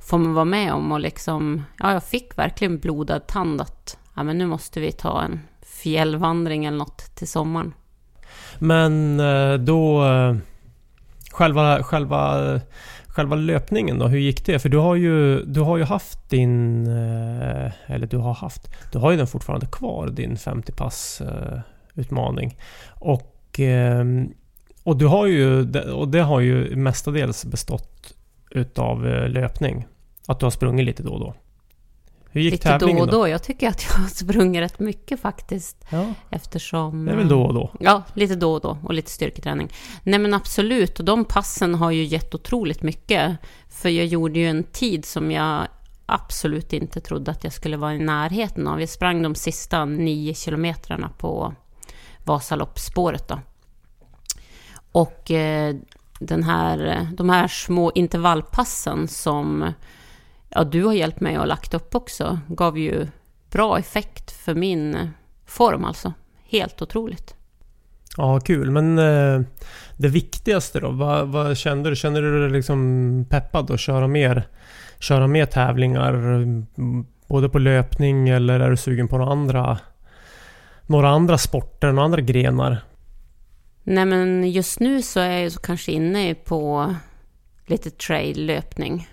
Får man vara med om och liksom, ja jag fick verkligen blodad tand att ja, men nu måste vi ta en fjällvandring eller något till sommaren. Men eh, då... Eh, själva, själva, själva löpningen då, hur gick det? För du har ju, du har ju haft din... Eh, eller du har haft... Du har ju den fortfarande kvar, din 50 pass utmaning. Och... Och du har ju... Och det har ju mestadels bestått utav löpning. Att du har sprungit lite då och då. Hur gick Lite då tävlingen och då. Jag tycker att jag har sprungit rätt mycket faktiskt. Ja, Eftersom... det är väl då och då. Ja, lite då och då och lite styrketräning. Nej men absolut, och de passen har ju gett otroligt mycket. För jag gjorde ju en tid som jag absolut inte trodde att jag skulle vara i närheten av. Jag sprang de sista nio kilometrarna på Vasaloppsspåret då. Och eh, den här, de här små intervallpassen som ja, du har hjälpt mig och lagt upp också gav ju bra effekt för min form alltså. Helt otroligt. Ja, kul. Men eh, det viktigaste då? Vad, vad kände du? Kände du dig liksom peppad att köra mer, köra mer tävlingar? Både på löpning eller är du sugen på några andra, några andra sporter, några andra grenar? Nej men just nu så är jag så kanske inne på lite trail-löpning.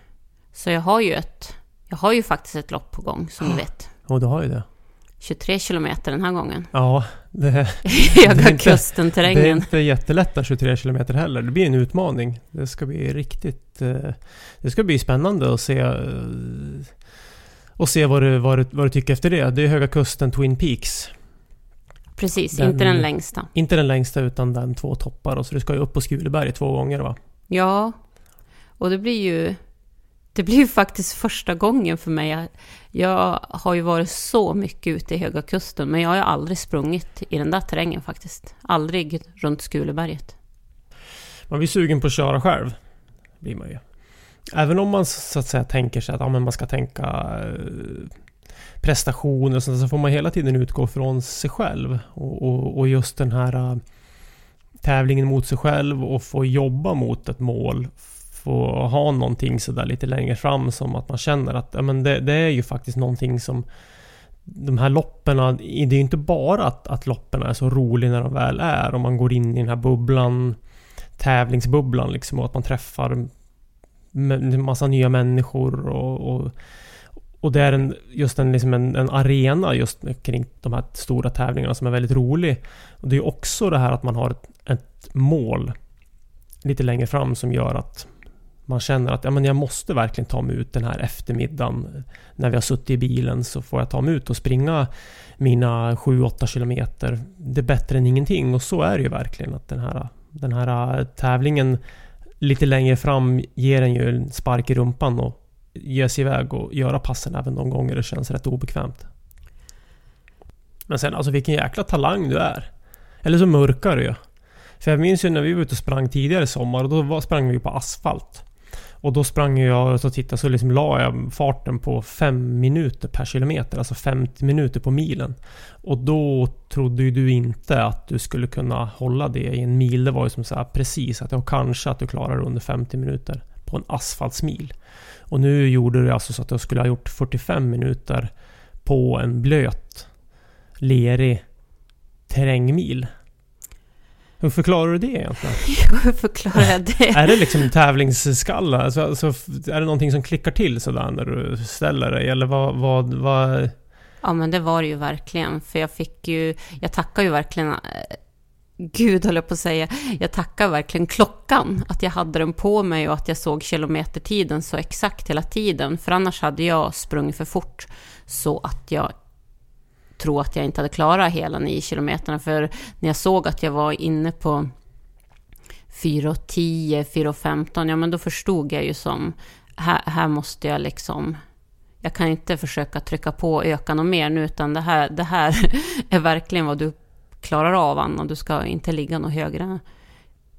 Så jag har ju ett, jag har ju faktiskt ett lopp på gång som du vet. Och du har ju det. 23 kilometer den här gången. Ja, det, I Det är Höga inte- det är inte jättelätta 23 kilometer heller. Det blir en utmaning. Det ska bli riktigt... eh, Det ska bli spännande att se... eh, Och se vad du, vad, du, vad du tycker efter det. Det är Höga Kusten Twin Peaks. Precis, Den- inte den längsta. Inte den längsta utan den två toppar. Och så du ska ju upp på Skuleberg två gånger va? Ja, och det blir ju... Det blir ju faktiskt första gången för mig. Jag- har ju varit så mycket ute i Höga Kusten, men jag har ju aldrig sprungit i den där terrängen faktiskt. Aldrig runt Skuleberget. Man blir sugen på att köra själv. Blir man ju. Även om man så att säga tänker sig att ja, men man ska tänka eh, prestationer och sånt, så får man hela tiden utgå från sig själv. Och, och, och just den här eh, tävlingen mot sig själv och få jobba mot ett mål. Få ha någonting sådär lite längre fram som att man känner att ja, men det, det är ju faktiskt någonting som de här loppen, det är ju inte bara att, att loppen är så roliga när de väl är. Om man går in i den här bubblan, tävlingsbubblan liksom och att man träffar en massa nya människor och, och, och det är en, just en, liksom en, en arena just kring de här stora tävlingarna som är väldigt rolig. Och det är också det här att man har ett, ett mål lite längre fram som gör att man känner att ja, men jag måste verkligen ta mig ut den här eftermiddagen. När vi har suttit i bilen så får jag ta mig ut och springa mina 7-8 kilometer. Det är bättre än ingenting och så är det ju verkligen att den här, den här äh, tävlingen lite längre fram ger en ju en spark i rumpan och ge sig iväg och göra passen även de gånger det känns rätt obekvämt. Men sen alltså vilken jäkla talang du är. Eller så mörkar du ju. För jag minns ju när vi var ute och sprang tidigare i sommar och då sprang vi på asfalt. Och då sprang jag och så tittade så liksom la jag farten på 5 minuter per kilometer, alltså 50 minuter på milen. Och då trodde ju du inte att du skulle kunna hålla det i en mil. Det var ju som så här precis att jag kanske att du klarar under 50 minuter på en asfaltsmil. Och nu gjorde du alltså så att jag skulle ha gjort 45 minuter på en blöt, lerig terrängmil. Hur förklarar du det egentligen? Hur förklarar jag det? Är det liksom tävlingsskalla? Alltså, alltså, är det någonting som klickar till sådär när du ställer dig? Eller vad... vad, vad Ja, men det var det ju verkligen. För jag fick ju, jag tackar ju verkligen, eh, gud höll jag på att säga, jag tackar verkligen klockan. Att jag hade den på mig och att jag såg kilometertiden så exakt hela tiden. För annars hade jag sprungit för fort så att jag tror att jag inte hade klarat hela nio kilometerna. För när jag såg att jag var inne på 4.10, 4.15, ja men då förstod jag ju som, här, här måste jag liksom jag kan inte försöka trycka på och öka något mer nu, utan det här, det här är verkligen vad du klarar av, Anna. Du ska inte ligga något högre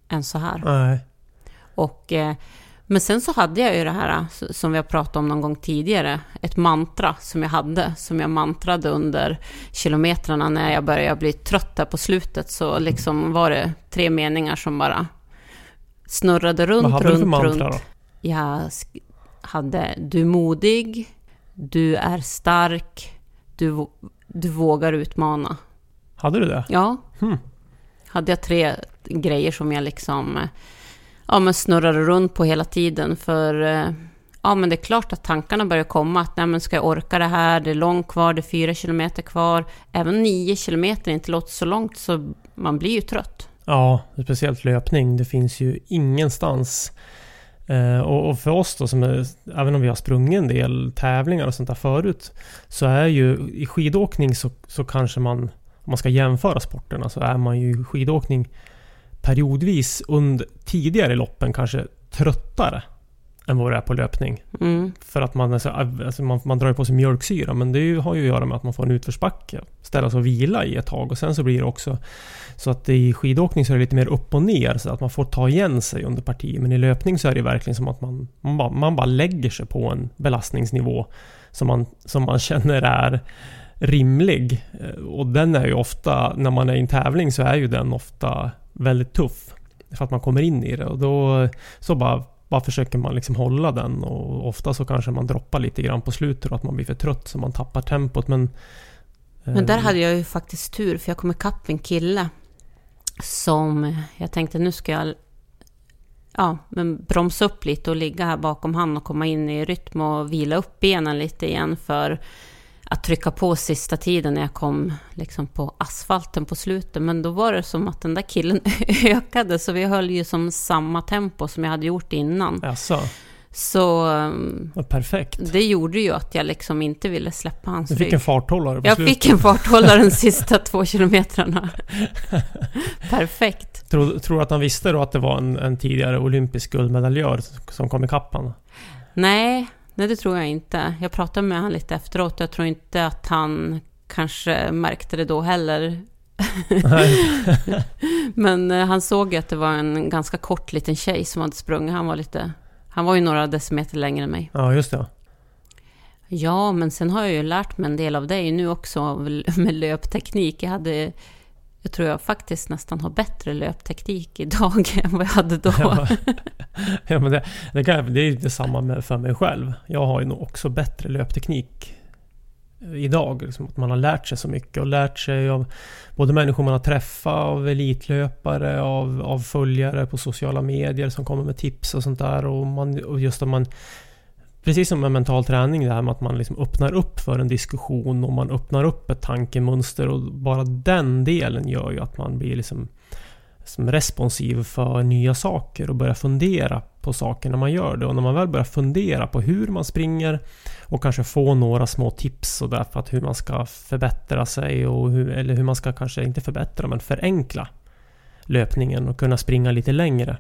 än så här. Nej. Och, eh, men sen så hade jag ju det här som vi har pratat om någon gång tidigare, ett mantra som jag hade, som jag mantrade under kilometrarna när jag började bli trött där på slutet, så liksom var det tre meningar som bara snurrade runt, Vad hade runt, du för mantra runt. då? Jag hade du är modig, du är stark, du, du vågar utmana. Hade du det? Ja. Hmm. Hade jag tre grejer som jag liksom ja, men snurrade runt på hela tiden. För eh, ja, men det är klart att tankarna börjar komma. Att nej, men ska jag orka det här? Det är långt kvar, det är fyra kilometer kvar. Även nio kilometer inte låter så långt, så man blir ju trött. Ja, speciellt löpning. Det finns ju ingenstans. Eh, och, och för oss då, som är, även om vi har sprungit en del tävlingar och sånt där förut, så är ju i skidåkning så, så kanske man, om man ska jämföra sporterna, så är man ju i skidåkning periodvis under tidigare i loppen kanske tröttare än vad det är på löpning. Mm. För att man, så, alltså man, man drar på sig mjölksyra men det ju- har ju att göra med att man får en utförsbacke. Ställa sig och vila i ett tag och sen så blir det också så att i skidåkning så är det lite mer upp och ner så att man får ta igen sig under partier. Men i löpning så är det verkligen som att man, man, bara, man bara lägger sig på en belastningsnivå som man, som man känner är rimlig. Och den är ju ofta, när man är i en tävling så är ju den ofta väldigt tuff. För att man kommer in i det och då så bara, bara försöker man liksom hålla den och ofta så kanske man droppar lite grann på slutet och att man blir för trött så man tappar tempot men... Men där eh, hade jag ju faktiskt tur, för jag kom ikapp en kille som jag tänkte nu ska jag ja, men bromsa upp lite och ligga här bakom han och komma in i rytm och vila upp benen lite igen för att trycka på sista tiden när jag kom liksom på asfalten på slutet. Men då var det som att den där killen ökade, så vi höll ju som samma tempo som jag hade gjort innan. Jaså? Så perfekt. det gjorde ju att jag liksom inte ville släppa hans Du fick rygg. en farthållare på Jag slutet. fick en farthållare de sista två kilometrarna. Perfekt. Tror, tror du att han visste då att det var en, en tidigare olympisk guldmedaljör som kom ikapp han? Nej, nej, det tror jag inte. Jag pratade med honom lite efteråt. Jag tror inte att han kanske märkte det då heller. Men eh, han såg att det var en ganska kort liten tjej som hade sprungit. Han var lite... Han var ju några decimeter längre än mig. Ja, just det. Ja, men sen har jag ju lärt mig en del av dig nu också med löpteknik. Jag hade... Jag tror jag faktiskt nästan har bättre löpteknik idag än vad jag hade då. Ja, ja men det, det, kan, det är ju detsamma med för mig själv. Jag har ju nog också bättre löpteknik eh, idag. Liksom att man har lärt sig så mycket och lärt sig av både människor man har träffat, av elitlöpare, av, av följare på sociala medier som kommer med tips och sånt där. Och, man, och just att man Precis som med mental träning, det här med att man liksom öppnar upp för en diskussion och man öppnar upp ett tankemönster och bara den delen gör ju att man blir liksom som responsiv för nya saker och börjar fundera på saker när man gör det. Och när man väl börjar fundera på hur man springer och kanske få några små tips och därför att hur man ska förbättra sig och hur, eller hur man ska kanske inte förbättra men förenkla löpningen och kunna springa lite längre.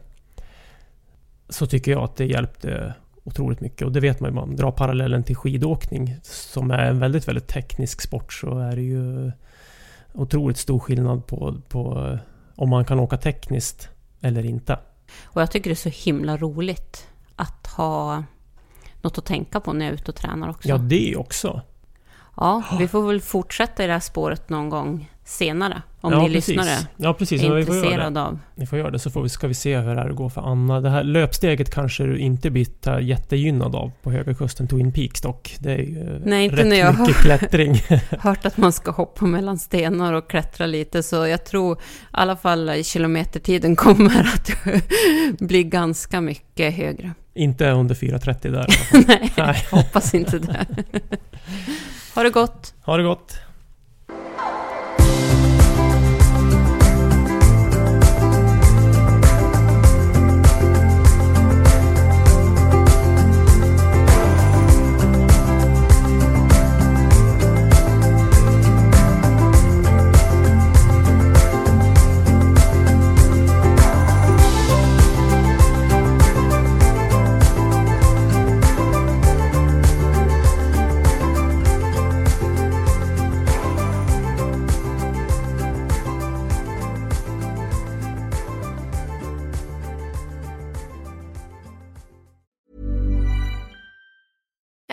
Så tycker jag att det hjälpte otroligt mycket och det vet man ju, man drar parallellen till skidåkning som är en väldigt, väldigt teknisk sport så är det ju otroligt stor skillnad på, på om man kan åka tekniskt eller inte. Och jag tycker det är så himla roligt att ha något att tänka på när jag är ute och tränar också. Ja, det också. Ja, vi får väl fortsätta i det här spåret någon gång senare. Om ja, ni precis. lyssnare ja, precis. är Ja, intresserade av. Ni får göra det så får vi, ska vi se hur det här går för Anna. Det här löpsteget kanske du inte blir jättegynnad av på Höga Kusten Twin Peaks dock. Det är ju Nej, inte rätt när jag mycket har- klättring. Hört att man ska hoppa mellan stenar och klättra lite, så jag tror i alla fall kilometertiden kommer att bli ganska mycket högre. inte under 4.30 där. i alla fall. Nej, Nej. hoppas inte det. Ha det gott! Ha det gott!